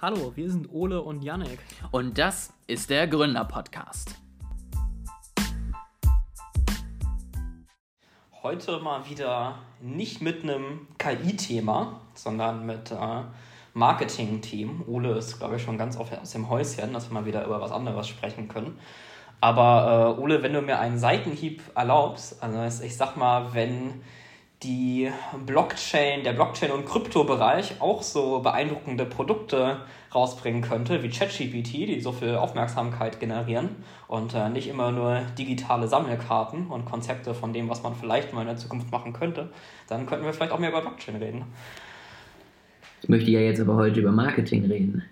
Hallo, wir sind Ole und Yannick. Und das ist der Gründer-Podcast. Heute mal wieder nicht mit einem KI-Thema, sondern mit äh, Marketing-Team. Ole ist, glaube ich, schon ganz oft aus dem Häuschen, dass wir mal wieder über was anderes sprechen können. Aber äh, Ole, wenn du mir einen Seitenhieb erlaubst, also ich sag mal, wenn die Blockchain, der Blockchain- und Kryptobereich auch so beeindruckende Produkte rausbringen könnte, wie ChatGPT, die so viel Aufmerksamkeit generieren und äh, nicht immer nur digitale Sammelkarten und Konzepte von dem, was man vielleicht mal in der Zukunft machen könnte, dann könnten wir vielleicht auch mehr über Blockchain reden. Ich möchte ja jetzt aber heute über Marketing reden.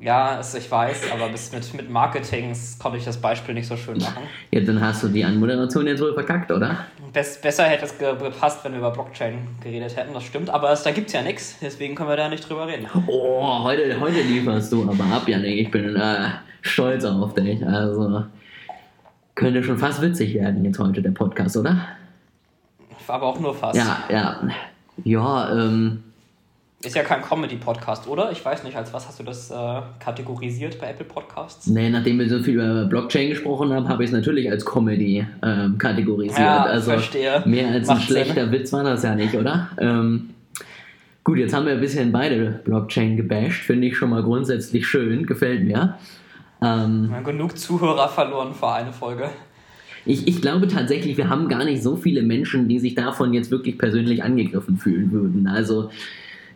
Ja, ich weiß, aber bis mit, mit Marketing konnte ich das Beispiel nicht so schön machen. Ja, dann hast du die Anmoderation jetzt wohl verkackt, oder? Bess, besser hätte es gepasst, wenn wir über Blockchain geredet hätten, das stimmt. Aber es, da gibt es ja nichts, deswegen können wir da nicht drüber reden. Oh, heute, heute lieferst du aber ab, Janik. Ich bin äh, stolz auf dich. Also, könnte schon fast witzig werden jetzt heute der Podcast, oder? Aber auch nur fast. Ja, ja. Ja, ähm ist ja kein Comedy-Podcast, oder? Ich weiß nicht, als was hast du das äh, kategorisiert bei Apple Podcasts? Nee, nachdem wir so viel über Blockchain gesprochen haben, habe ich es natürlich als Comedy ähm, kategorisiert. Ja, also verstehe. mehr als Macht ein schlechter Sinn. Witz war das ja nicht, oder? Ähm, gut, jetzt haben wir ein bisschen beide Blockchain gebasht. Finde ich schon mal grundsätzlich schön, gefällt mir. Ähm, genug Zuhörer verloren für eine Folge. Ich, ich glaube tatsächlich, wir haben gar nicht so viele Menschen, die sich davon jetzt wirklich persönlich angegriffen fühlen würden. Also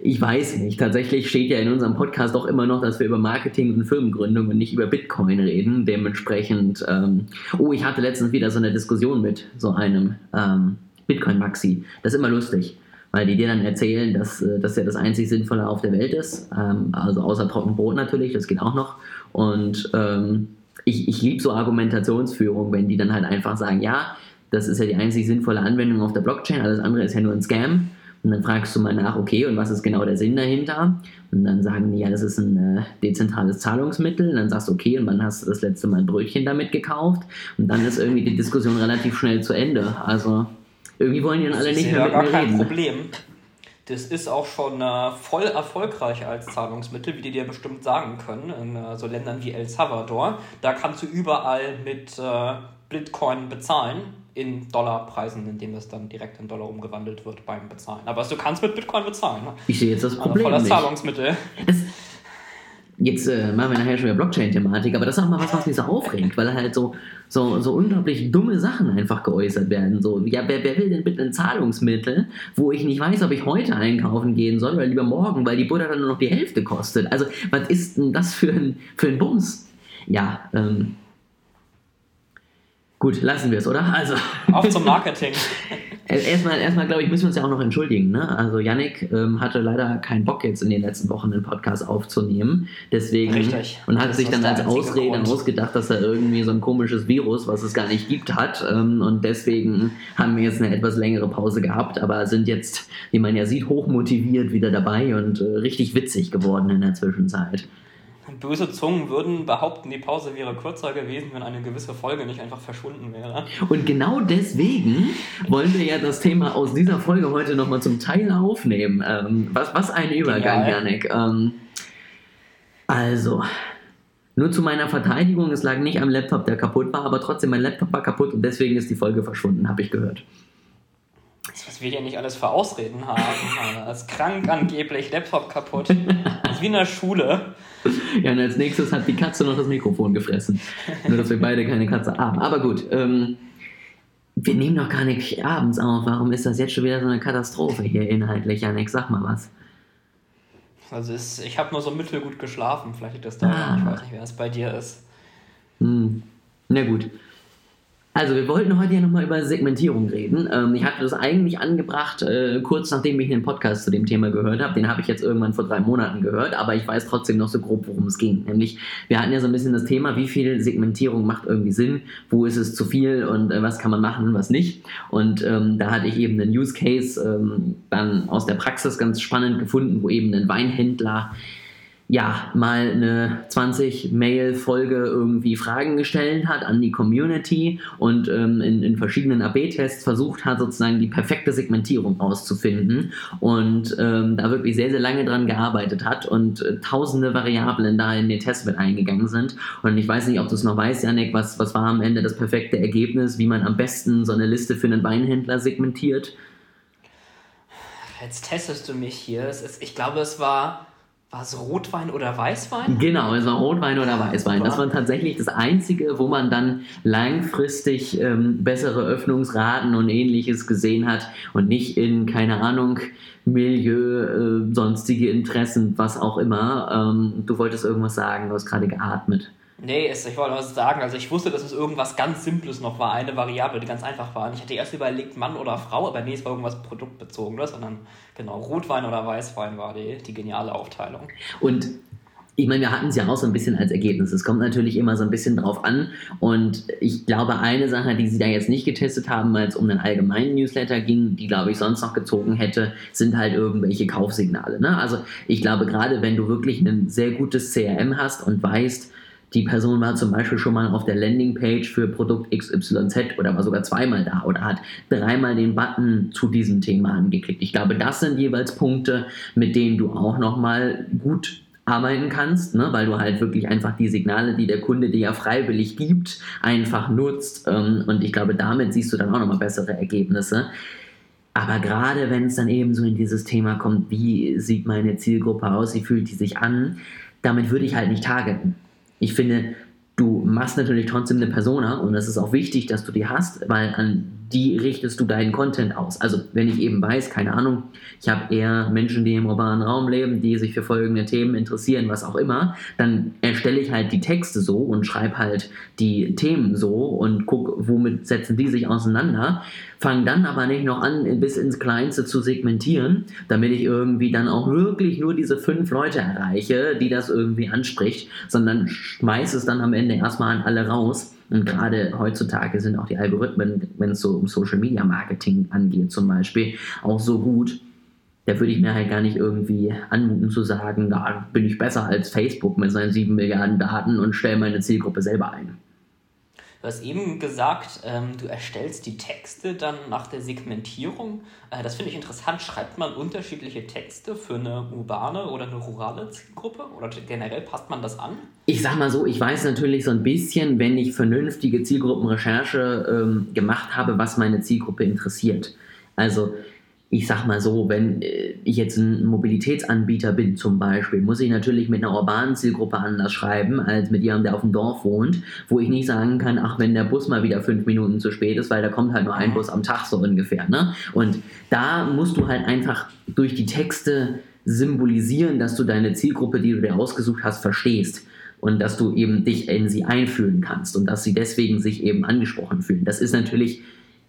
ich weiß nicht. Tatsächlich steht ja in unserem Podcast auch immer noch, dass wir über Marketing und Firmengründung und nicht über Bitcoin reden. Dementsprechend, ähm, oh, ich hatte letztens wieder so eine Diskussion mit so einem ähm, Bitcoin-Maxi. Das ist immer lustig, weil die dir dann erzählen, dass äh, das ja das einzig Sinnvolle auf der Welt ist. Ähm, also außer Trockenbrot natürlich, das geht auch noch. Und ähm, ich, ich liebe so Argumentationsführung, wenn die dann halt einfach sagen, ja, das ist ja die einzig sinnvolle Anwendung auf der Blockchain, alles andere ist ja nur ein Scam. Und dann fragst du mal nach, okay, und was ist genau der Sinn dahinter? Und dann sagen die, ja, das ist ein äh, dezentrales Zahlungsmittel. Und dann sagst du, okay, und wann hast du das letzte Mal ein Brötchen damit gekauft? Und dann ist irgendwie die Diskussion relativ schnell zu Ende. Also irgendwie wollen die dann alle nicht mehr mit gar mir kein reden. Problem. Das ist auch schon äh, voll erfolgreich als Zahlungsmittel, wie die dir bestimmt sagen können, in äh, so Ländern wie El Salvador. Da kannst du überall mit äh, Bitcoin bezahlen in Dollarpreisen, indem es dann direkt in Dollar umgewandelt wird beim Bezahlen. Aber also, du kannst mit Bitcoin bezahlen. Ne? Ich sehe jetzt das also Problem. Also voller Zahlungsmittel. Das, jetzt äh, machen wir nachher schon wieder Blockchain-Thematik, aber das ist auch mal was, was mich so aufregt, weil halt so, so, so unglaublich dumme Sachen einfach geäußert werden. So, ja, wer, wer will denn bitte ein Zahlungsmittel, wo ich nicht weiß, ob ich heute einkaufen gehen soll oder lieber morgen, weil die Butter dann nur noch die Hälfte kostet? Also, was ist denn das für ein, für ein Bums? Ja, ähm, Gut, lassen wir es, oder? Also. Auf zum Marketing. erstmal, erstmal glaube ich, müssen wir uns ja auch noch entschuldigen. Ne? Also Yannick ähm, hatte leider keinen Bock jetzt in den letzten Wochen einen Podcast aufzunehmen. Deswegen Richtig. und hat das sich dann als Ausrede ausgedacht, dass er irgendwie so ein komisches Virus, was es gar nicht gibt, hat. Ähm, und deswegen haben wir jetzt eine etwas längere Pause gehabt, aber sind jetzt, wie man ja sieht, hochmotiviert wieder dabei und äh, richtig witzig geworden in der Zwischenzeit. Böse Zungen würden behaupten, die Pause wäre kürzer gewesen, wenn eine gewisse Folge nicht einfach verschwunden wäre. Und genau deswegen wollen wir ja das Thema aus dieser Folge heute nochmal zum Teil aufnehmen. Ähm, was, was ein Übergang, Janik. Ähm, also, nur zu meiner Verteidigung, es lag nicht am Laptop, der kaputt war, aber trotzdem, mein Laptop war kaputt und deswegen ist die Folge verschwunden, habe ich gehört. Was wir hier nicht alles für Ausreden haben. Das ist krank angeblich, Laptop kaputt. Das ist wie in der Schule. Ja, und als nächstes hat die Katze noch das Mikrofon gefressen. Nur, dass wir beide keine Katze haben. Aber gut, ähm, wir nehmen doch gar nicht abends auf. Warum ist das jetzt schon wieder so eine Katastrophe hier inhaltlich, Janik? Sag mal was. Also ist, ich habe nur so mittelgut geschlafen. Vielleicht liegt das da. Ah. Ich weiß nicht, wer es bei dir ist. Hm. Na gut. Also wir wollten heute ja nochmal über Segmentierung reden. Ähm, ich hatte das eigentlich angebracht, äh, kurz nachdem ich den Podcast zu dem Thema gehört habe. Den habe ich jetzt irgendwann vor drei Monaten gehört, aber ich weiß trotzdem noch so grob, worum es ging. Nämlich, wir hatten ja so ein bisschen das Thema, wie viel Segmentierung macht irgendwie Sinn, wo ist es zu viel und äh, was kann man machen und was nicht. Und ähm, da hatte ich eben einen Use Case ähm, dann aus der Praxis ganz spannend gefunden, wo eben ein Weinhändler ja, mal eine 20-Mail-Folge irgendwie Fragen gestellt hat an die Community und ähm, in, in, verschiedenen AB-Tests versucht hat, sozusagen die perfekte Segmentierung auszufinden und ähm, da wirklich sehr, sehr lange dran gearbeitet hat und äh, tausende Variablen da in den Test mit eingegangen sind. Und ich weiß nicht, ob du es noch weißt, Janik, was, was war am Ende das perfekte Ergebnis, wie man am besten so eine Liste für einen Weinhändler segmentiert? Jetzt testest du mich hier. Ist, ich glaube, es war war es Rotwein oder Weißwein? Genau, es war Rotwein oder Weißwein. Das war tatsächlich das Einzige, wo man dann langfristig ähm, bessere Öffnungsraten und ähnliches gesehen hat und nicht in, keine Ahnung, Milieu, äh, sonstige Interessen, was auch immer. Ähm, du wolltest irgendwas sagen, du hast gerade geatmet. Nee, es, ich wollte was sagen. Also ich wusste, dass es irgendwas ganz Simples noch war, eine Variable, die ganz einfach war. Und ich hatte erst überlegt, Mann oder Frau, aber nee, es war irgendwas produktbezogenes, sondern genau, Rotwein oder Weißwein war die, die geniale Aufteilung. Und ich meine, wir hatten es ja auch so ein bisschen als Ergebnis. Es kommt natürlich immer so ein bisschen drauf an. Und ich glaube, eine Sache, die sie da jetzt nicht getestet haben, weil es um einen allgemeinen Newsletter ging, die, glaube ich, sonst noch gezogen hätte, sind halt irgendwelche Kaufsignale. Ne? Also ich glaube, gerade wenn du wirklich ein sehr gutes CRM hast und weißt, die Person war zum Beispiel schon mal auf der Landingpage für Produkt XYZ oder war sogar zweimal da oder hat dreimal den Button zu diesem Thema angeklickt. Ich glaube, das sind jeweils Punkte, mit denen du auch nochmal gut arbeiten kannst, ne? weil du halt wirklich einfach die Signale, die der Kunde dir ja freiwillig gibt, einfach nutzt. Ähm, und ich glaube, damit siehst du dann auch nochmal bessere Ergebnisse. Aber gerade wenn es dann eben so in dieses Thema kommt, wie sieht meine Zielgruppe aus, wie fühlt die sich an, damit würde ich halt nicht targeten. Ich finde, du machst natürlich trotzdem eine Persona und es ist auch wichtig, dass du die hast, weil an die richtest du deinen Content aus. Also wenn ich eben weiß, keine Ahnung, ich habe eher Menschen, die im urbanen Raum leben, die sich für folgende Themen interessieren, was auch immer, dann erstelle ich halt die Texte so und schreibe halt die Themen so und gucke, womit setzen die sich auseinander. Fange dann aber nicht noch an, bis ins Kleinste zu segmentieren, damit ich irgendwie dann auch wirklich nur diese fünf Leute erreiche, die das irgendwie anspricht, sondern schmeiße es dann am Ende erstmal an alle raus und gerade heutzutage sind auch die Algorithmen, wenn es so um Social Media Marketing angeht, zum Beispiel, auch so gut. Da würde ich mir halt gar nicht irgendwie anmuten zu sagen, da bin ich besser als Facebook mit seinen 7 Milliarden Daten und stelle meine Zielgruppe selber ein. Du hast eben gesagt, ähm, du erstellst die Texte dann nach der Segmentierung. Äh, das finde ich interessant. Schreibt man unterschiedliche Texte für eine urbane oder eine rurale Zielgruppe? Oder generell passt man das an? Ich sag mal so, ich weiß natürlich so ein bisschen, wenn ich vernünftige Zielgruppenrecherche ähm, gemacht habe, was meine Zielgruppe interessiert. Also ich sag mal so, wenn äh, ich jetzt ein Mobilitätsanbieter bin zum Beispiel, muss ich natürlich mit einer urbanen Zielgruppe anders schreiben, als mit jemandem, der auf dem Dorf wohnt, wo ich nicht sagen kann, ach, wenn der Bus mal wieder fünf Minuten zu spät ist, weil da kommt halt nur ein Bus am Tag so ungefähr. Ne? Und da musst du halt einfach durch die Texte symbolisieren, dass du deine Zielgruppe, die du dir ausgesucht hast, verstehst und dass du eben dich in sie einfühlen kannst und dass sie deswegen sich eben angesprochen fühlen. Das ist natürlich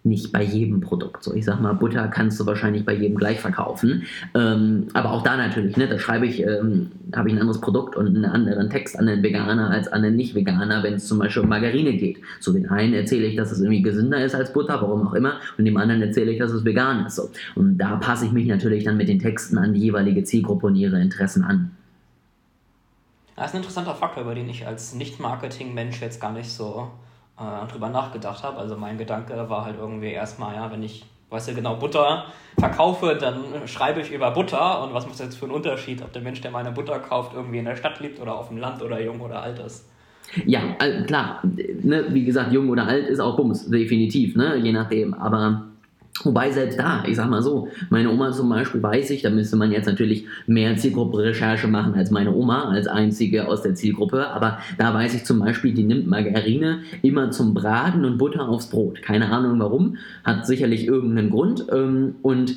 nicht bei jedem Produkt. So, ich sag mal, Butter kannst du wahrscheinlich bei jedem gleich verkaufen. Ähm, aber auch da natürlich, ne, da schreibe ich, ähm, habe ich ein anderes Produkt und einen anderen Text an den Veganer als an den Nicht-Veganer, wenn es zum Beispiel um Margarine geht. So den einen erzähle ich, dass es irgendwie gesünder ist als Butter, warum auch immer, und dem anderen erzähle ich, dass es vegan ist. So. Und da passe ich mich natürlich dann mit den Texten an die jeweilige Zielgruppe und ihre Interessen an. Das ist ein interessanter Faktor, über den ich als Nicht-Marketing-Mensch jetzt gar nicht so äh, drüber nachgedacht habe. Also mein Gedanke war halt irgendwie erstmal, ja, wenn ich, weißt du genau, Butter verkaufe, dann schreibe ich über Butter und was macht das jetzt für einen Unterschied, ob der Mensch, der meine Butter kauft, irgendwie in der Stadt lebt oder auf dem Land oder jung oder alt ist. Ja, also klar, ne, wie gesagt, jung oder alt ist auch Bums, definitiv, ne, je nachdem, aber Wobei selbst da, ich sag mal so, meine Oma zum Beispiel weiß ich, da müsste man jetzt natürlich mehr Zielgruppenrecherche machen als meine Oma, als einzige aus der Zielgruppe, aber da weiß ich zum Beispiel, die nimmt Margarine immer zum Braten und Butter aufs Brot. Keine Ahnung warum, hat sicherlich irgendeinen Grund ähm, und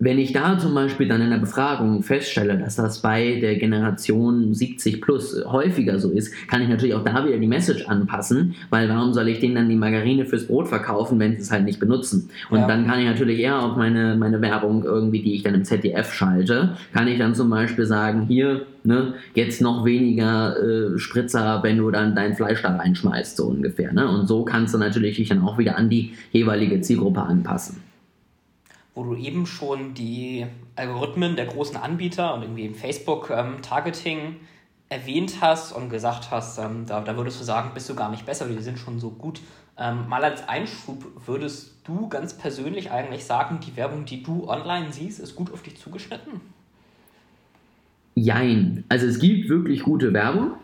wenn ich da zum Beispiel dann in der Befragung feststelle, dass das bei der Generation 70 plus häufiger so ist, kann ich natürlich auch da wieder die Message anpassen, weil warum soll ich denen dann die Margarine fürs Brot verkaufen, wenn sie es halt nicht benutzen? Und ja. dann kann ich natürlich eher auf meine, meine Werbung irgendwie, die ich dann im ZDF schalte, kann ich dann zum Beispiel sagen, hier, ne, jetzt noch weniger äh, Spritzer, wenn du dann dein Fleisch da reinschmeißt, so ungefähr. Ne? Und so kannst du natürlich dich dann auch wieder an die jeweilige Zielgruppe anpassen. Wo du eben schon die Algorithmen der großen Anbieter und irgendwie im Facebook-Targeting ähm, erwähnt hast und gesagt hast, ähm, da, da würdest du sagen, bist du gar nicht besser, die sind schon so gut. Ähm, mal als Einschub, würdest du ganz persönlich eigentlich sagen, die Werbung, die du online siehst, ist gut auf dich zugeschnitten? Jein. Also es gibt wirklich gute Werbung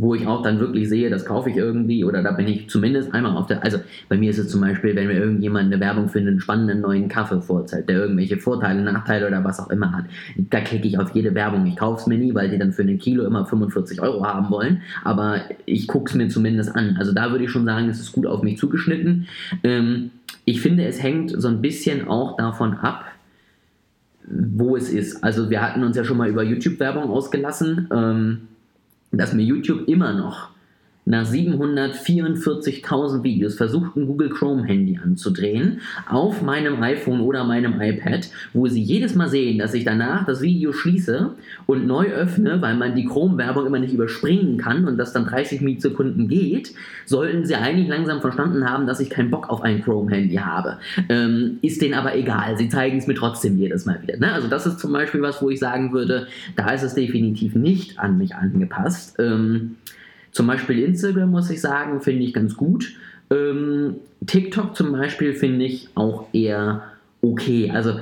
wo ich auch dann wirklich sehe, das kaufe ich irgendwie oder da bin ich zumindest einmal auf der, also bei mir ist es zum Beispiel, wenn mir irgendjemand eine Werbung für einen spannenden neuen Kaffee vorzeigt, der irgendwelche Vorteile, Nachteile oder was auch immer hat, da klicke ich auf jede Werbung. Ich kaufe es mir nie, weil die dann für ein Kilo immer 45 Euro haben wollen, aber ich gucke es mir zumindest an. Also da würde ich schon sagen, es ist gut auf mich zugeschnitten. Ähm, ich finde, es hängt so ein bisschen auch davon ab, wo es ist. Also wir hatten uns ja schon mal über YouTube-Werbung ausgelassen. Ähm, dass mir YouTube immer noch nach 744.000 Videos versucht, ein Google Chrome Handy anzudrehen auf meinem iPhone oder meinem iPad, wo sie jedes Mal sehen, dass ich danach das Video schließe und neu öffne, weil man die Chrome-Werbung immer nicht überspringen kann und das dann 30 Millisekunden geht, sollten sie eigentlich langsam verstanden haben, dass ich keinen Bock auf ein Chrome-Handy habe. Ähm, ist denen aber egal, sie zeigen es mir trotzdem jedes Mal wieder. Ne? Also das ist zum Beispiel was, wo ich sagen würde, da ist es definitiv nicht an mich angepasst. Ähm, zum Beispiel Instagram, muss ich sagen, finde ich ganz gut. Ähm, TikTok zum Beispiel finde ich auch eher okay. Also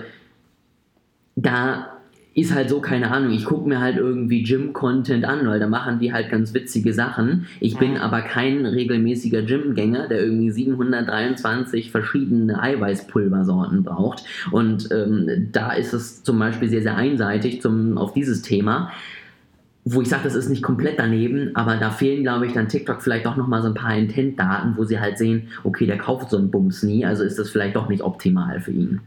da ist halt so, keine Ahnung, ich gucke mir halt irgendwie Gym-Content an, weil da machen die halt ganz witzige Sachen. Ich bin aber kein regelmäßiger Gymgänger, der irgendwie 723 verschiedene Eiweißpulversorten braucht. Und ähm, da ist es zum Beispiel sehr, sehr einseitig zum, auf dieses Thema wo ich sage, das ist nicht komplett daneben, aber da fehlen, glaube ich, dann TikTok vielleicht doch nochmal so ein paar Intent-Daten, wo sie halt sehen, okay, der kauft so einen Bums nie, also ist das vielleicht doch nicht optimal für ihn.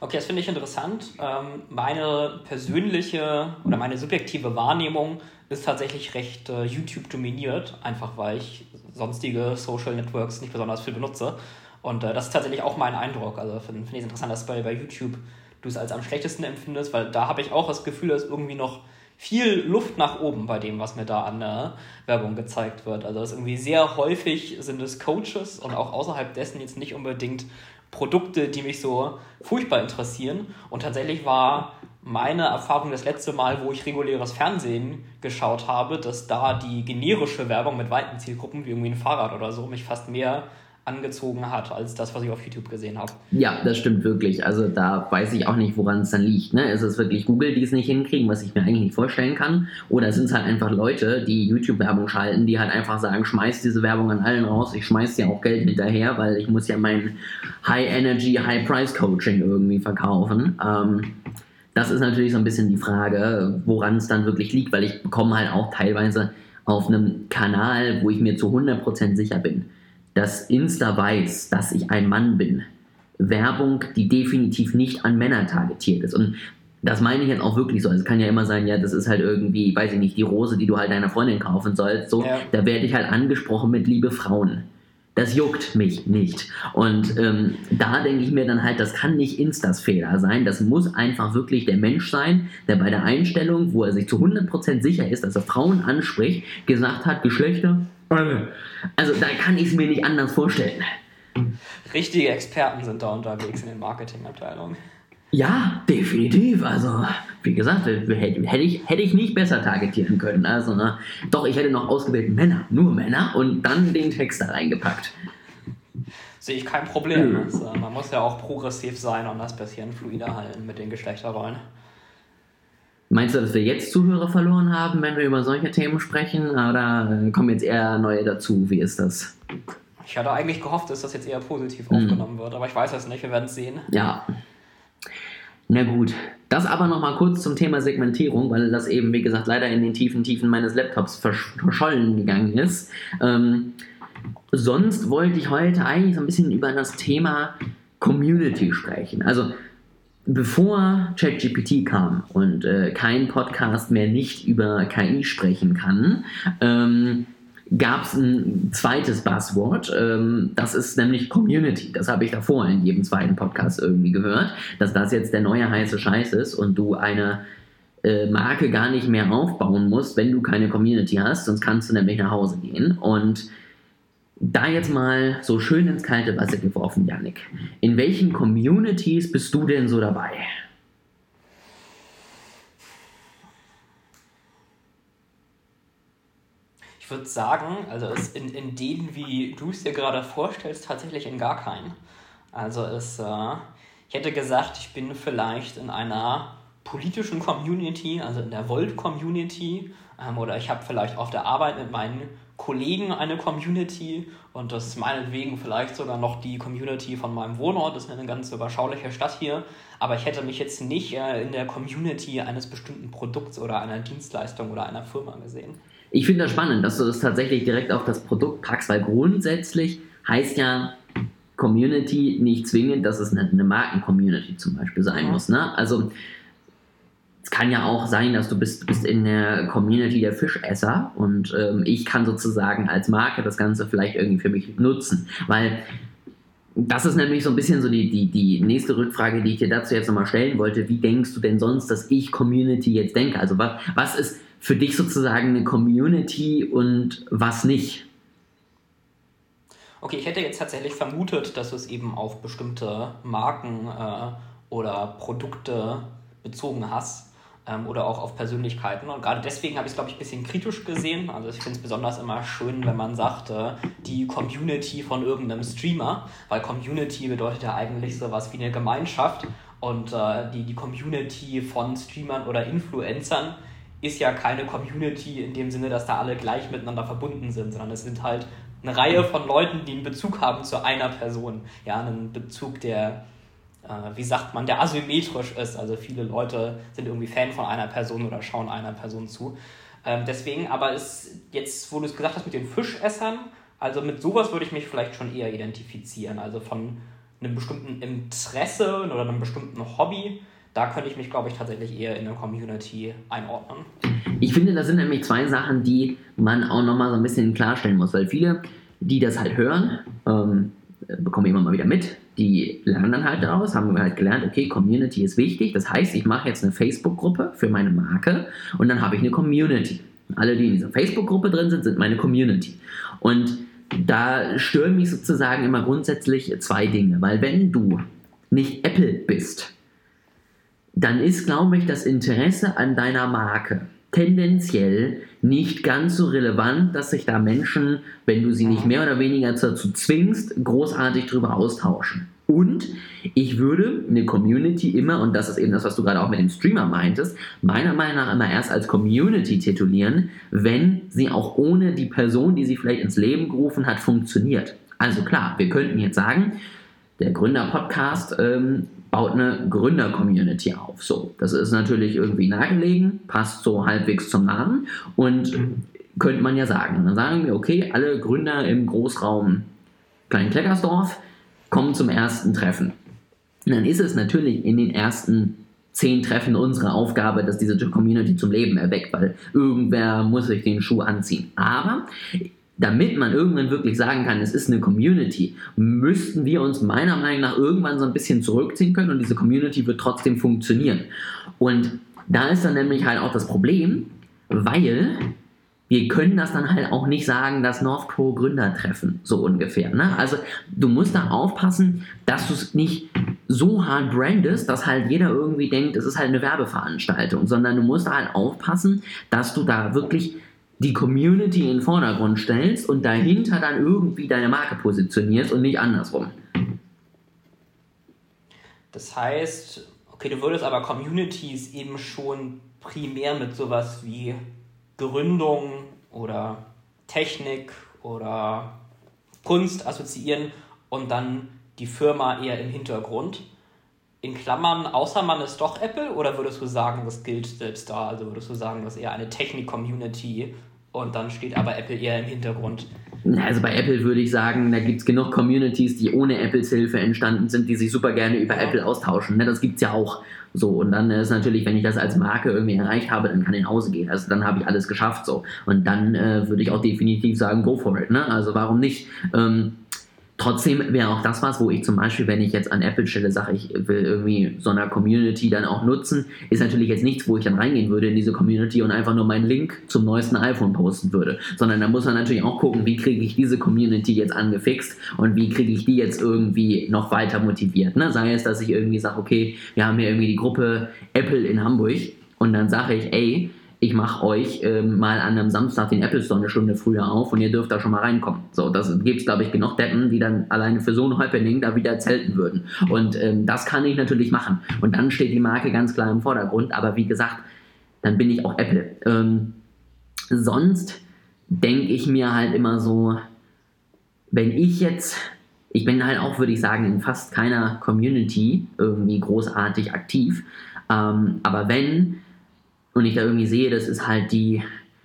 Okay, das finde ich interessant. Ähm, meine persönliche oder meine subjektive Wahrnehmung ist tatsächlich recht äh, YouTube dominiert, einfach weil ich sonstige Social Networks nicht besonders viel benutze. Und äh, das ist tatsächlich auch mein Eindruck. Also finde find ich es interessant, dass bei, bei YouTube du es als am schlechtesten empfindest, weil da habe ich auch das Gefühl, dass irgendwie noch viel Luft nach oben bei dem, was mir da an äh, Werbung gezeigt wird. Also das irgendwie sehr häufig sind es Coaches und auch außerhalb dessen jetzt nicht unbedingt Produkte, die mich so furchtbar interessieren. Und tatsächlich war meine Erfahrung das letzte Mal, wo ich reguläres Fernsehen geschaut habe, dass da die generische Werbung mit weiten Zielgruppen, wie irgendwie ein Fahrrad oder so, mich fast mehr angezogen hat, als das, was ich auf YouTube gesehen habe. Ja, das stimmt wirklich. Also da weiß ich auch nicht, woran es dann liegt. Ne? Ist es wirklich Google, die es nicht hinkriegen, was ich mir eigentlich nicht vorstellen kann? Oder sind es halt einfach Leute, die YouTube-Werbung schalten, die halt einfach sagen, schmeiß diese Werbung an allen raus, ich schmeiß dir auch Geld hinterher, weil ich muss ja mein High-Energy, High-Price-Coaching irgendwie verkaufen. Ähm, das ist natürlich so ein bisschen die Frage, woran es dann wirklich liegt, weil ich bekomme halt auch teilweise auf einem Kanal, wo ich mir zu 100% sicher bin, dass Insta weiß, dass ich ein Mann bin. Werbung, die definitiv nicht an Männer targetiert ist. Und das meine ich jetzt auch wirklich so. Also es kann ja immer sein, ja, das ist halt irgendwie, weiß ich nicht, die Rose, die du halt deiner Freundin kaufen sollst. So, ja. da werde ich halt angesprochen mit liebe Frauen. Das juckt mich nicht. Und ähm, da denke ich mir dann halt, das kann nicht Instas Fehler sein. Das muss einfach wirklich der Mensch sein, der bei der Einstellung, wo er sich zu 100% sicher ist, dass er Frauen anspricht, gesagt hat, Geschlechter also da kann ich es mir nicht anders vorstellen. Richtige Experten sind da unterwegs in den Marketingabteilungen. Ja, definitiv. Also, wie gesagt, hätte, ich, hätte ich nicht besser targetieren können. Also, ne? Doch, ich hätte noch ausgewählt Männer, nur Männer und dann den Text da reingepackt. Sehe ich kein Problem. Also, man muss ja auch progressiv sein und das bisschen fluider halten mit den Geschlechterrollen. Meinst du, dass wir jetzt Zuhörer verloren haben, wenn wir über solche Themen sprechen? Oder kommen jetzt eher neue dazu? Wie ist das? Ich hatte eigentlich gehofft, dass das jetzt eher positiv mhm. aufgenommen wird, aber ich weiß es nicht, wir werden es sehen. Ja. Na gut. Das aber nochmal kurz zum Thema Segmentierung, weil das eben, wie gesagt, leider in den tiefen Tiefen meines Laptops verschollen gegangen ist. Ähm, sonst wollte ich heute eigentlich so ein bisschen über das Thema Community sprechen. Also bevor ChatGPT kam und äh, kein Podcast mehr nicht über KI sprechen kann, ähm, gab es ein zweites Buzzword. Ähm, das ist nämlich Community. Das habe ich davor in jedem zweiten Podcast irgendwie gehört, dass das jetzt der neue heiße Scheiß ist und du eine äh, Marke gar nicht mehr aufbauen musst, wenn du keine Community hast, sonst kannst du nämlich nach Hause gehen. Und Da jetzt mal so schön ins kalte Wasser geworfen, Yannick. In welchen Communities bist du denn so dabei? Ich würde sagen, also in, in denen, wie du es dir gerade vorstellst, tatsächlich in gar keinen. Also es, äh, ich hätte gesagt, ich bin vielleicht in einer politischen Community, also in der Volt-Community, ähm, oder ich habe vielleicht auf der Arbeit mit meinen Kollegen eine Community und das ist meinetwegen vielleicht sogar noch die Community von meinem Wohnort. Das ist eine ganz überschauliche Stadt hier. Aber ich hätte mich jetzt nicht äh, in der Community eines bestimmten Produkts oder einer Dienstleistung oder einer Firma gesehen. Ich finde das spannend, dass du das tatsächlich direkt auf das Produkt packst, weil grundsätzlich heißt ja Community nicht zwingend, dass es eine, Marken-Community zum Beispiel sein mhm. muss. Ne? Also es kann ja auch sein, dass du bist, bist in der Community der Fischesser und ähm, ich kann sozusagen als Marke das Ganze vielleicht irgendwie für mich nutzen, weil das ist nämlich so ein bisschen so die, die, die nächste Rückfrage, die ich dir dazu jetzt nochmal stellen wollte. Wie denkst du denn sonst, dass ich Community jetzt denke? Also was, was ist für dich sozusagen eine Community und was nicht? Okay, ich hätte jetzt tatsächlich vermutet, dass es eben auf bestimmte Marken äh, oder Produkte bezogen hast ähm, oder auch auf Persönlichkeiten. Und gerade deswegen habe ich es, glaube ich, ein bisschen kritisch gesehen. Also ich finde es besonders immer schön, wenn man sagt, äh, die Community von irgendeinem Streamer, weil Community bedeutet ja eigentlich sowas wie eine Gemeinschaft. Und äh, die, die Community von Streamern oder Influencern ist ja keine Community in dem Sinne, dass da alle gleich miteinander verbunden sind, sondern es sind halt eine Reihe von Leuten, die einen Bezug haben zu einer Person. Ja, einen Bezug, der, wie sagt man, der asymmetrisch ist. Also viele Leute sind irgendwie Fan von einer Person oder schauen einer Person zu. Ähm, deswegen, aber ist jetzt, wo du es gesagt hast mit den Fischessern, also mit sowas würde ich mich vielleicht schon eher identifizieren. Also von einem bestimmten Interesse oder einem bestimmten Hobby da könnte ich mich, glaube ich, tatsächlich eher in der Community einordnen. Ich finde, das sind nämlich zwei Sachen, die man auch nochmal so ein bisschen klarstellen muss, weil viele, die das halt hören, ähm, bekommen immer mal wieder mit, die lernen dann halt daraus, haben halt gelernt, okay, Community ist wichtig, das heißt, ich mache jetzt eine Facebook-Gruppe für meine Marke und dann habe ich eine Community. Alle, die in dieser Facebook-Gruppe drin sind, sind meine Community. Und da stören mich sozusagen immer grundsätzlich zwei Dinge, weil wenn du nicht Apple bist, dann ist, glaube ich, das Interesse an deiner Marke tendenziell nicht ganz so relevant, dass sich da Menschen, wenn du sie nicht mehr oder weniger dazu zwingst, großartig darüber austauschen. Und ich würde eine Community immer, und das ist eben das, was du gerade auch mit dem Streamer meintest, meiner Meinung nach immer erst als Community titulieren, wenn sie auch ohne die Person, die sie vielleicht ins Leben gerufen hat, funktioniert. Also klar, wir könnten jetzt sagen, der Gründer-Podcast ähm, baut eine Gründer-Community auf. So, das ist natürlich irgendwie nahegelegen, passt so halbwegs zum Namen und könnte man ja sagen. Dann sagen wir, okay, alle Gründer im Großraum Klein-Kleckersdorf kommen zum ersten Treffen. Und dann ist es natürlich in den ersten zehn Treffen unsere Aufgabe, dass diese Community zum Leben erweckt, weil irgendwer muss sich den Schuh anziehen. Aber damit man irgendwann wirklich sagen kann, es ist eine Community, müssten wir uns meiner Meinung nach irgendwann so ein bisschen zurückziehen können und diese Community wird trotzdem funktionieren. Und da ist dann nämlich halt auch das Problem, weil wir können das dann halt auch nicht sagen, das North Pro Gründertreffen, so ungefähr. Ne? Also du musst da aufpassen, dass du es nicht so hart brandest, dass halt jeder irgendwie denkt, es ist halt eine Werbeveranstaltung, sondern du musst da halt aufpassen, dass du da wirklich die Community in den Vordergrund stellst und dahinter dann irgendwie deine Marke positionierst und nicht andersrum. Das heißt, okay, du würdest aber Communities eben schon primär mit sowas wie Gründung oder Technik oder Kunst assoziieren und dann die Firma eher im Hintergrund. In Klammern, außer man ist doch Apple, oder würdest du sagen, das gilt selbst da? Also würdest du sagen, dass eher eine Technik-Community und dann steht aber Apple eher im Hintergrund. Also bei Apple würde ich sagen, da gibt es genug Communities, die ohne Apples Hilfe entstanden sind, die sich super gerne über. Apple austauschen. Ne, das gibt es ja auch. So, und dann ist natürlich, wenn ich das als Marke irgendwie erreicht habe, dann kann ich nach Hause gehen. Also dann habe ich alles geschafft. So. Und dann äh, würde ich auch definitiv sagen, go for it. Ne? Also warum nicht? Ähm, Trotzdem wäre auch das was, wo ich zum Beispiel, wenn ich jetzt an Apple stelle, sage, ich will irgendwie so einer Community dann auch nutzen, ist natürlich jetzt nichts, wo ich dann reingehen würde in diese Community und einfach nur meinen Link zum neuesten iPhone posten würde. Sondern da muss man natürlich auch gucken, wie kriege ich diese Community jetzt angefixt und wie kriege ich die jetzt irgendwie noch weiter motiviert. Ne? Sei es, dass ich irgendwie sage, okay, wir haben hier irgendwie die Gruppe Apple in Hamburg und dann sage ich, ey, ich mache euch ähm, mal an einem Samstag den Apple Store eine Stunde früher auf und ihr dürft da schon mal reinkommen. So, das gibt es, glaube ich, genug Deppen, die dann alleine für so ein Happening da wieder zelten würden. Und ähm, das kann ich natürlich machen. Und dann steht die Marke ganz klar im Vordergrund. Aber wie gesagt, dann bin ich auch Apple. Ähm, sonst denke ich mir halt immer so, wenn ich jetzt, ich bin halt auch, würde ich sagen, in fast keiner Community irgendwie großartig aktiv. Ähm, aber wenn und ich da irgendwie sehe, das ist halt die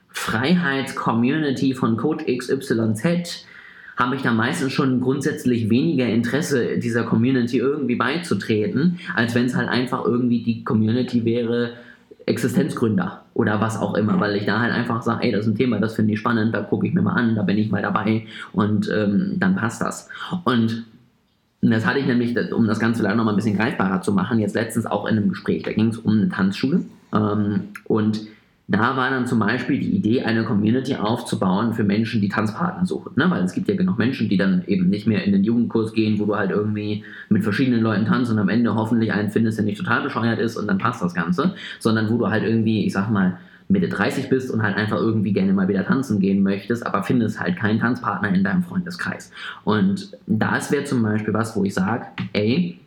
Freiheits-Community von Code XYZ, habe ich da meistens schon grundsätzlich weniger Interesse, dieser Community irgendwie beizutreten, als wenn es halt einfach irgendwie die Community wäre, Existenzgründer oder was auch immer, weil ich da halt einfach sage, ey, das ist ein Thema, das finde ich spannend, da gucke ich mir mal an, da bin ich mal dabei und ähm, dann passt das. Und das hatte ich nämlich, um das Ganze vielleicht nochmal ein bisschen greifbarer zu machen, jetzt letztens auch in einem Gespräch, da ging es um eine Tanzschule und da war dann zum Beispiel die Idee, eine Community aufzubauen für Menschen, die Tanzpartner suchen. Ne? Weil es gibt ja genug Menschen, die dann eben nicht mehr in den Jugendkurs gehen, wo du halt irgendwie mit verschiedenen Leuten tanzt und am Ende hoffentlich einen findest, der nicht total bescheuert ist und dann passt das Ganze. Sondern wo du halt irgendwie, ich sag mal, Mitte 30 bist und halt einfach irgendwie gerne mal wieder tanzen gehen möchtest, aber findest halt keinen Tanzpartner in deinem Freundeskreis. Und das wäre zum Beispiel was, wo ich sage, ey,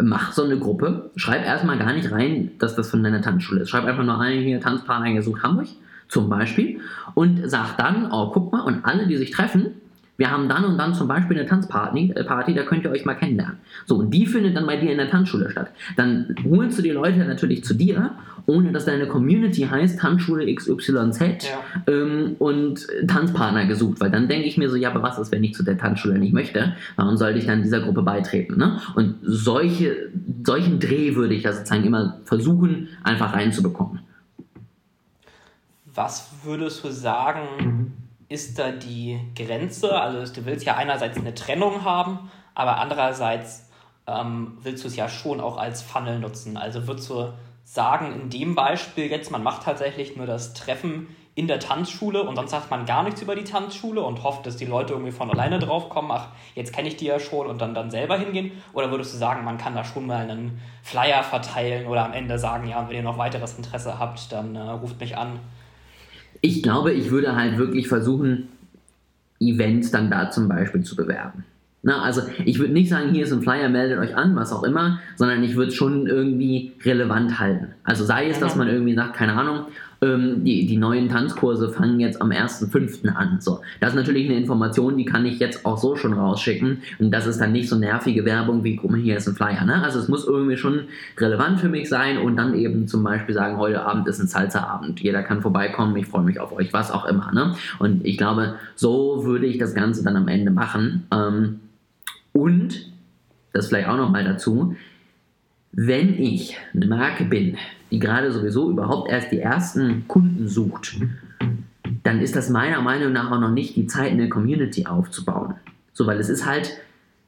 mach so eine Gruppe, schreib erstmal gar nicht rein, dass das von deiner Tanzschule ist. Schreib einfach nur ein, hier Tanzpartner gesucht Hamburg zum Beispiel und sag dann, oh, guck mal, und alle, die sich treffen, wir haben dann und dann zum Beispiel eine Tanzparty, äh, Party, da könnt ihr euch mal kennenlernen. So, und die findet dann bei dir in der Tanzschule statt. Dann holst du die Leute natürlich zu dir, ohne dass deine Community heißt Tanzschule XYZ ja. ähm, und Tanzpartner gesucht. Weil dann denke ich mir so, ja, aber was ist, wenn ich zu der Tanzschule nicht möchte? Warum sollte ich dann dieser Gruppe beitreten? Ne? Und solche, solchen Dreh würde ich ja sozusagen immer versuchen, einfach reinzubekommen. Was würdest du sagen, mhm ist da die Grenze? Also du willst ja einerseits eine Trennung haben, aber andererseits ähm, willst du es ja schon auch als Funnel nutzen. Also würdest du sagen, in dem Beispiel jetzt, man macht tatsächlich nur das Treffen in der Tanzschule und sonst sagt man gar nichts über die Tanzschule und hofft, dass die Leute irgendwie von alleine drauf kommen, ach, jetzt kenne ich die ja schon und dann, dann selber hingehen? Oder würdest du sagen, man kann da schon mal einen Flyer verteilen oder am Ende sagen, ja, wenn ihr noch weiteres Interesse habt, dann äh, ruft mich an? Ich glaube, ich würde halt wirklich versuchen, Events dann da zum Beispiel zu bewerben. Na, also ich würde nicht sagen, hier ist ein Flyer, meldet euch an, was auch immer, sondern ich würde es schon irgendwie relevant halten. Also sei es, dass man irgendwie sagt, keine Ahnung, ähm, die, die neuen Tanzkurse fangen jetzt am 1.5. an. So, das ist natürlich eine Information, die kann ich jetzt auch so schon rausschicken und das ist dann nicht so nervige Werbung wie, guck mal, hier ist ein Flyer. Ne? Also es muss irgendwie schon relevant für mich sein und dann eben zum Beispiel sagen, heute Abend ist ein Salzerabend. Jeder kann vorbeikommen, ich freue mich auf euch, was auch immer. Ne? Und ich glaube, so würde ich das Ganze dann am Ende machen. Ähm, und, das vielleicht auch nochmal dazu, wenn ich eine Marke bin, die gerade sowieso überhaupt erst die ersten Kunden sucht, dann ist das meiner Meinung nach auch noch nicht die Zeit, eine Community aufzubauen. So, weil es ist halt,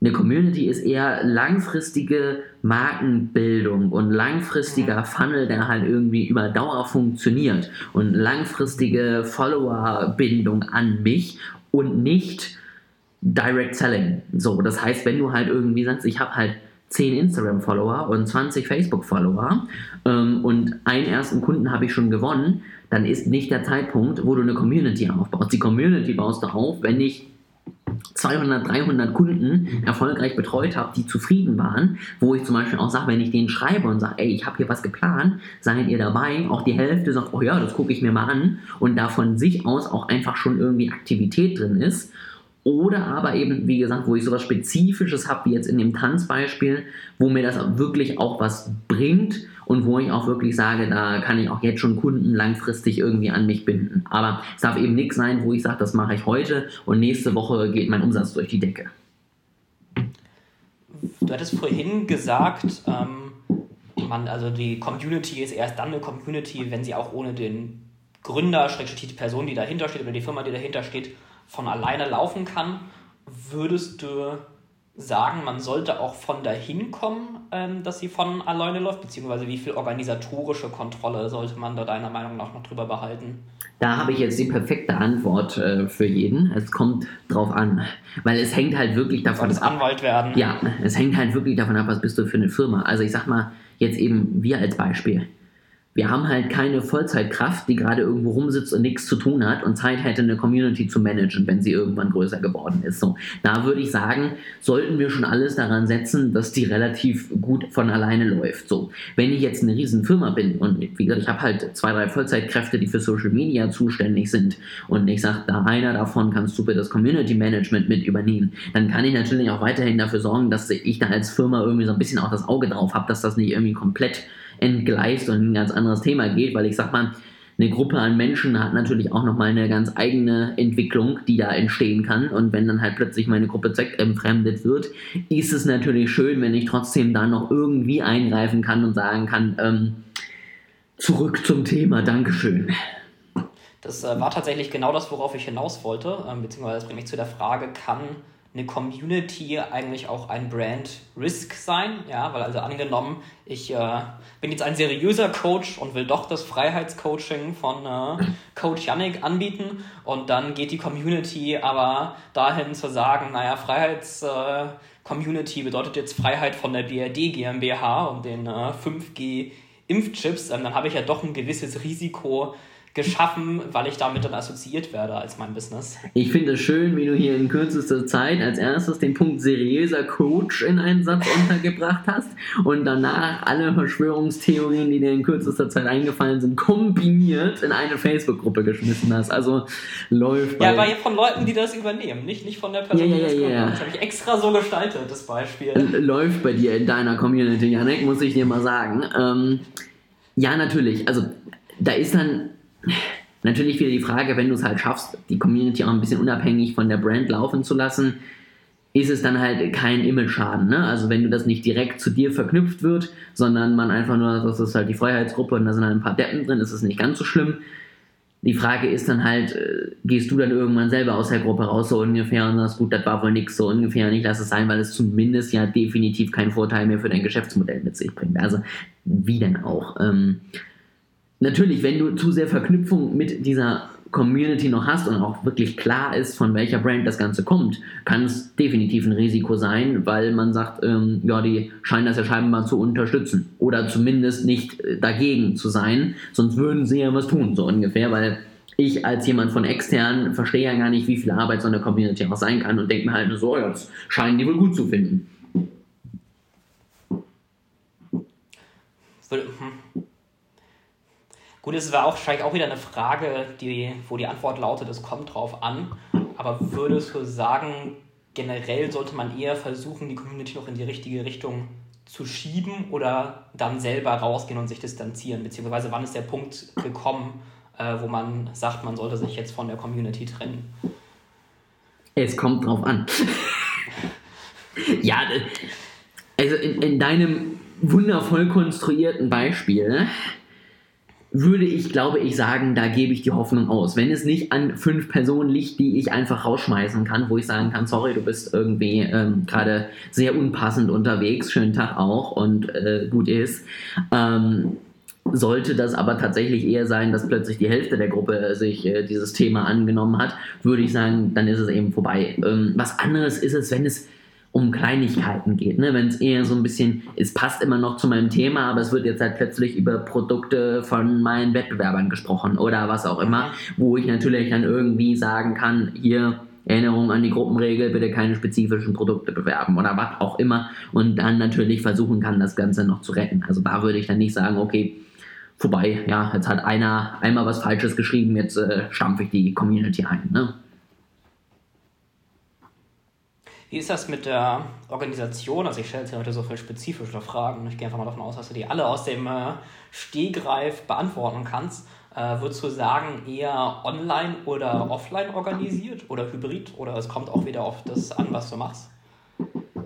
eine Community ist eher langfristige Markenbildung und langfristiger Funnel, der halt irgendwie über Dauer funktioniert und langfristige Followerbindung an mich und nicht Direct Selling. So, das heißt, wenn du halt irgendwie sagst, ich habe halt 10 Instagram-Follower und 20 Facebook-Follower ähm, und einen ersten Kunden habe ich schon gewonnen, dann ist nicht der Zeitpunkt, wo du eine Community aufbaust. Die Community baust du auf, wenn ich 200, 300 Kunden erfolgreich betreut habe, die zufrieden waren, wo ich zum Beispiel auch sage, wenn ich denen schreibe und sage, ey, ich habe hier was geplant, seid ihr dabei? Auch die Hälfte sagt, oh ja, das gucke ich mir mal an und da von sich aus auch einfach schon irgendwie Aktivität drin ist oder aber eben, wie gesagt, wo ich sowas Spezifisches habe, wie jetzt in dem Tanzbeispiel, wo mir das wirklich auch was bringt und wo ich auch wirklich sage, da kann ich auch jetzt schon Kunden langfristig irgendwie an mich binden. Aber es darf eben nichts sein, wo ich sage, das mache ich heute und nächste Woche geht mein Umsatz durch die Decke. Du hattest vorhin gesagt, ähm, man, also die Community ist erst dann eine Community, wenn sie auch ohne den Gründer, die Person, die dahinter steht oder die Firma, die dahinter steht, von alleine laufen kann. würdest du sagen, man sollte auch von dahin kommen, ähm, dass sie von alleine läuft, beziehungsweise wie viel organisatorische Kontrolle sollte man da deiner Meinung nach noch drüber behalten? Da habe ich jetzt die perfekte Antwort äh, für jeden. Es kommt drauf an, weil es hängt halt wirklich davon Solltest ab. Anwalt werden. Ja, es hängt halt wirklich davon ab, was bist du für eine Firma. Also ich sag mal jetzt eben wir als Beispiel wir haben halt keine Vollzeitkraft, die gerade irgendwo rumsitzt und nichts zu tun hat und Zeit hätte, eine Community zu managen, wenn sie irgendwann größer geworden ist. So, da würde ich sagen, sollten wir schon alles daran setzen, dass die relativ gut von alleine läuft. So, wenn ich jetzt eine riesen Firma bin und wie gesagt, ich habe halt zwei, drei Vollzeitkräfte, die für Social Media zuständig sind und ich sage, da einer davon kannst du für das Community Management mit übernehmen, dann kann ich natürlich auch weiterhin dafür sorgen, dass ich da als Firma irgendwie so ein bisschen auch das Auge drauf habe, dass das nicht irgendwie komplett entgleist und ein ganz anderes Thema geht, weil ich sag mal, eine Gruppe an Menschen hat natürlich auch nochmal eine ganz eigene Entwicklung, die da entstehen kann. Und wenn dann halt plötzlich meine Gruppe zweckentfremdet wird, ist es natürlich schön, wenn ich trotzdem da noch irgendwie eingreifen kann und sagen kann, ähm, zurück zum Thema, Dankeschön. Das äh, war tatsächlich genau das, worauf ich hinaus wollte, ähm, beziehungsweise das bringt mich zu der Frage, kann eine Community eigentlich auch ein Brand Risk sein, ja, weil also angenommen, ich äh, bin jetzt ein seriöser Coach und will doch das Freiheitscoaching von äh, Coach Yannick anbieten und dann geht die Community aber dahin zu sagen, naja, Freiheits äh, Community bedeutet jetzt Freiheit von der BRD GmbH und den 5G äh, Impfchips, ähm, dann habe ich ja doch ein gewisses Risiko, geschaffen, weil ich damit dann assoziiert werde als mein Business. Ich finde es schön, wie du hier in kürzester Zeit als erstes den Punkt seriöser Coach in einen Satz untergebracht hast und danach alle Verschwörungstheorien, die dir in kürzester Zeit eingefallen sind, kombiniert in eine Facebook-Gruppe geschmissen hast. Also läuft bei... Ja, aber von Leuten, die das übernehmen, nicht, nicht von der Person, ja, ja, die das ja, ja. Das habe ich extra so gestaltet, das Beispiel. Läuft bei dir in deiner Community, Janek, muss ich dir mal sagen. Ähm, ja, natürlich. Also da ist dann Natürlich wieder die Frage, wenn du es halt schaffst, die Community auch ein bisschen unabhängig von der Brand laufen zu lassen, ist es dann halt kein Image-Schaden. Ne? Also wenn du das nicht direkt zu dir verknüpft wird, sondern man einfach nur, das ist halt die Freiheitsgruppe und da sind halt ein paar Deppen drin, ist es nicht ganz so schlimm. Die Frage ist dann halt, äh, gehst du dann irgendwann selber aus der Gruppe raus, so ungefähr, und sagst, gut, das war wohl nix, so ungefähr, und ich lasse es sein, weil es zumindest ja definitiv keinen Vorteil mehr für dein Geschäftsmodell mit sich bringt. Also, wie denn auch? Ähm, natürlich, wenn du zu sehr Verknüpfung mit dieser Community noch hast und auch wirklich klar ist, von welcher Brand das Ganze kommt, kann es definitiv ein Risiko sein, weil man sagt, ähm, ja, die scheinen das ja scheinbar zu unterstützen oder zumindest nicht äh, dagegen zu sein, sonst würden sie ja was tun, so ungefähr, weil ich als jemand von extern verstehe ja gar nicht, wie viel Arbeit so eine Community auch sein kann und denke mir halt nur so, ja, das scheinen die wohl gut zu finden. Hm. Gut, es war auch wahrscheinlich auch wieder eine Frage, die, wo die Antwort lautet, es kommt drauf an. Aber würdest du sagen, generell sollte man eher versuchen, die Community noch in die richtige Richtung zu schieben oder dann selber rausgehen und sich distanzieren? Beziehungsweise wann ist der Punkt gekommen, äh, wo man sagt, man sollte sich jetzt von der Community trennen? Es kommt drauf an. ja, also in, in deinem wundervoll konstruierten Beispiel, ne? Würde ich, glaube ich, sagen, da gebe ich die Hoffnung aus. Wenn es nicht an fünf Personen liegt, die ich einfach rausschmeißen kann, wo ich sagen kann, sorry, du bist irgendwie ähm, gerade sehr unpassend unterwegs, schönen Tag auch und äh, gut ist. Ähm, sollte das aber tatsächlich eher sein, dass plötzlich die Hälfte der Gruppe sich äh, dieses Thema angenommen hat, würde ich sagen, dann ist es eben vorbei. Ähm, was anderes ist es, wenn es um Kleinigkeiten geht. Ne? Wenn es eher so ein bisschen, es passt immer noch zu meinem Thema, aber es wird jetzt halt plötzlich über Produkte von meinen Wettbewerbern gesprochen oder was auch immer, wo ich natürlich dann irgendwie sagen kann, hier Erinnerung an die Gruppenregel, bitte keine spezifischen Produkte bewerben oder was auch immer und dann natürlich versuchen kann, das Ganze noch zu retten. Also da würde ich dann nicht sagen, okay, vorbei, ja, jetzt hat einer einmal was Falsches geschrieben, jetzt äh, stampfe ich die Community ein. Ne? Wie ist das mit der Organisation? Also ich stelle jetzt heute so viel spezifische Fragen. Ich gehe einfach mal davon aus, dass du die alle aus dem äh, Stehgreif beantworten kannst. Äh, würdest du sagen, eher online oder offline organisiert oder hybrid? Oder es kommt auch wieder auf das an, was du machst?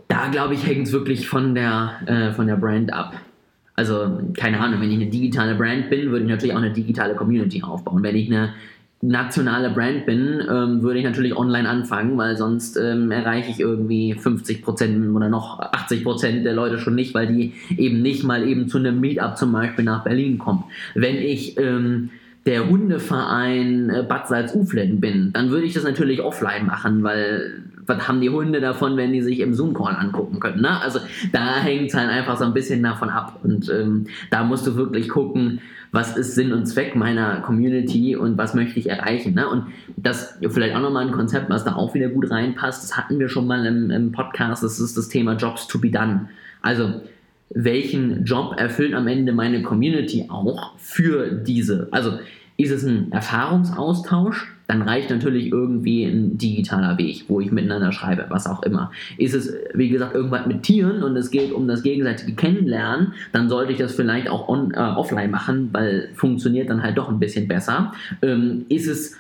Da glaube ich, hängt es wirklich von der, äh, von der Brand ab. Also, keine Ahnung, wenn ich eine digitale Brand bin, würde ich natürlich auch eine digitale Community aufbauen. Wenn ich eine nationale Brand bin, ähm, würde ich natürlich online anfangen, weil sonst ähm, erreiche ich irgendwie 50% oder noch 80% der Leute schon nicht, weil die eben nicht mal eben zu einem Meetup zum Beispiel nach Berlin kommen. Wenn ich ähm, der Hundeverein äh, Bad Salzuflen bin, dann würde ich das natürlich offline machen, weil was haben die Hunde davon, wenn die sich im Zoom-Call angucken können. Ne? Also da hängt es halt einfach so ein bisschen davon ab. Und ähm, da musst du wirklich gucken, was ist Sinn und Zweck meiner Community und was möchte ich erreichen. Ne? Und das vielleicht auch nochmal ein Konzept, was da auch wieder gut reinpasst, das hatten wir schon mal im, im Podcast, das ist das Thema Jobs to be done. Also welchen Job erfüllt am Ende meine Community auch für diese? Also ist es ein Erfahrungsaustausch? Dann reicht natürlich irgendwie ein digitaler Weg, wo ich miteinander schreibe, was auch immer. Ist es, wie gesagt, irgendwas mit Tieren und es geht um das gegenseitige Kennenlernen, dann sollte ich das vielleicht auch on, äh, offline machen, weil funktioniert dann halt doch ein bisschen besser. Ähm, ist es,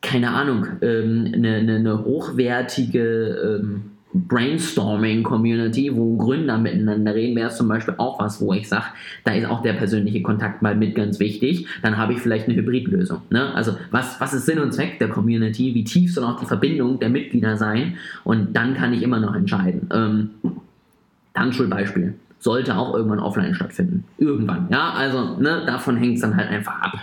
keine Ahnung, ähm, eine, eine, hochwertige ähm, Brainstorming-Community, wo Gründer miteinander reden, wäre es zum Beispiel auch was, wo ich sage, da ist auch der persönliche Kontakt mal mit ganz wichtig. Dann habe ich vielleicht eine Hybridlösung. Ne? Also was, was ist Sinn und Zweck der Community? Wie tief soll auch die Verbindung der Mitglieder sein? Und dann kann ich immer noch entscheiden. Ähm, Tanzschulbeispiel. Sollte auch irgendwann offline stattfinden. Irgendwann. Ja, also ne, davon hängt es dann halt einfach ab.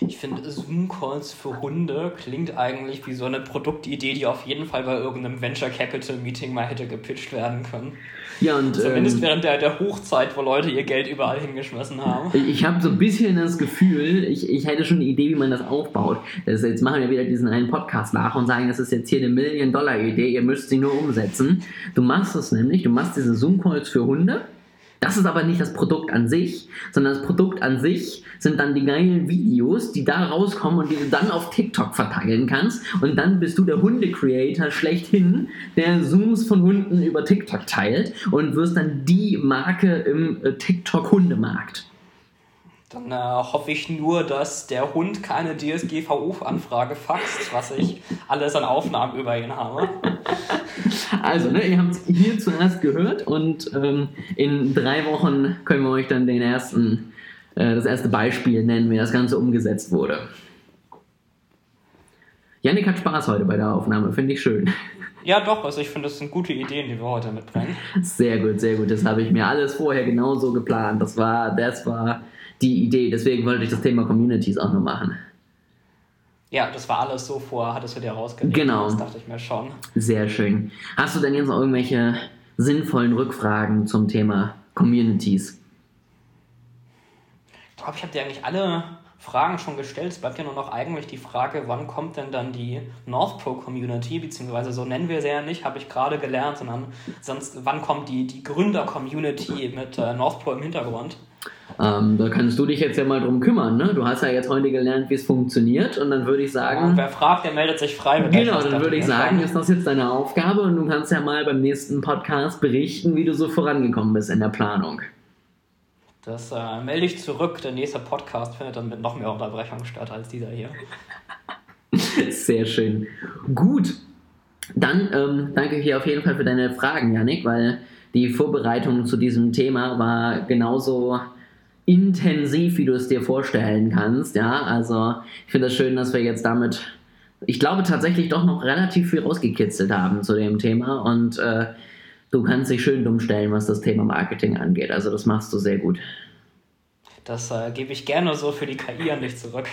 Ich finde, Zoom-Calls für Hunde klingt eigentlich wie so eine Produktidee, die auf jeden Fall bei irgendeinem Venture Capital Meeting mal hätte gepitcht werden können. Ja, und. Zumindest ähm, während der, der Hochzeit, wo Leute ihr Geld überall hingeschmissen haben. Ich habe so ein bisschen das Gefühl, ich, ich hätte schon eine Idee, wie man das aufbaut. Das jetzt machen wir wieder diesen einen Podcast nach und sagen, das ist jetzt hier eine Million-Dollar-Idee, ihr müsst sie nur umsetzen. Du machst es nämlich, du machst diese Zoom-Calls für Hunde das ist aber nicht das Produkt an sich, sondern das Produkt an sich sind dann die geilen Videos, die da rauskommen und die du dann auf TikTok verteilen kannst. Und dann bist du der Hunde-Creator schlechthin, der Zooms von Hunden über TikTok teilt und wirst dann die Marke im äh, TikTok-Hundemarkt. Dann äh, hoffe ich nur, dass der Hund keine DSGVO-Anfrage faxt, was ich alles an Aufnahmen über ihn habe. Also, ne, ihr habt es hier zuerst gehört und ähm, in drei Wochen können wir euch dann den ersten, äh, das erste Beispiel nennen, wie das Ganze umgesetzt wurde. Janik hat Spaß heute bei der Aufnahme, finde ich schön. Ja, doch, also ich finde, das sind gute Ideen, die wir heute mitbringen. Sehr gut, sehr gut. Das habe ich mir alles vorher genauso geplant. Das war, das war die Idee. Deswegen wollte ich das Thema Communities auch noch machen. Ja, das war alles so vor, hattest du dir rausgelegt. Genau. Das dachte ich mir schon. Sehr schön. Hast du denn jetzt noch irgendwelche sinnvollen Rückfragen zum Thema Communities? Ich glaube, ich habe dir eigentlich alle Fragen schon gestellt. Es bleibt ja nur noch eigentlich die Frage, wann kommt denn dann die North Pro Community, beziehungsweise so nennen wir sie ja nicht, habe ich gerade gelernt, sondern sonst, wann kommt die, die Gründer-Community mit äh, North Pro im Hintergrund? Ähm, da kannst du dich jetzt ja mal drum kümmern. Ne? Du hast ja jetzt heute gelernt, wie es funktioniert und dann würde ich sagen. Ja, wer fragt, der meldet sich frei. Genau, dann würde ich sagen, ist das jetzt deine Aufgabe und du kannst ja mal beim nächsten Podcast berichten, wie du so vorangekommen bist in der Planung. Das äh, melde ich zurück. Der nächste Podcast findet dann mit noch mehr Unterbrechungen statt als dieser hier. Sehr schön. Gut. Dann ähm, danke ich dir auf jeden Fall für deine Fragen, Janik, weil die Vorbereitung zu diesem Thema war genauso intensiv, wie du es dir vorstellen kannst. Ja, also ich finde es das schön, dass wir jetzt damit, ich glaube tatsächlich doch noch relativ viel rausgekitzelt haben zu dem Thema und äh, du kannst dich schön dumm stellen, was das Thema Marketing angeht. Also das machst du sehr gut. Das äh, gebe ich gerne so für die KI an dich zurück.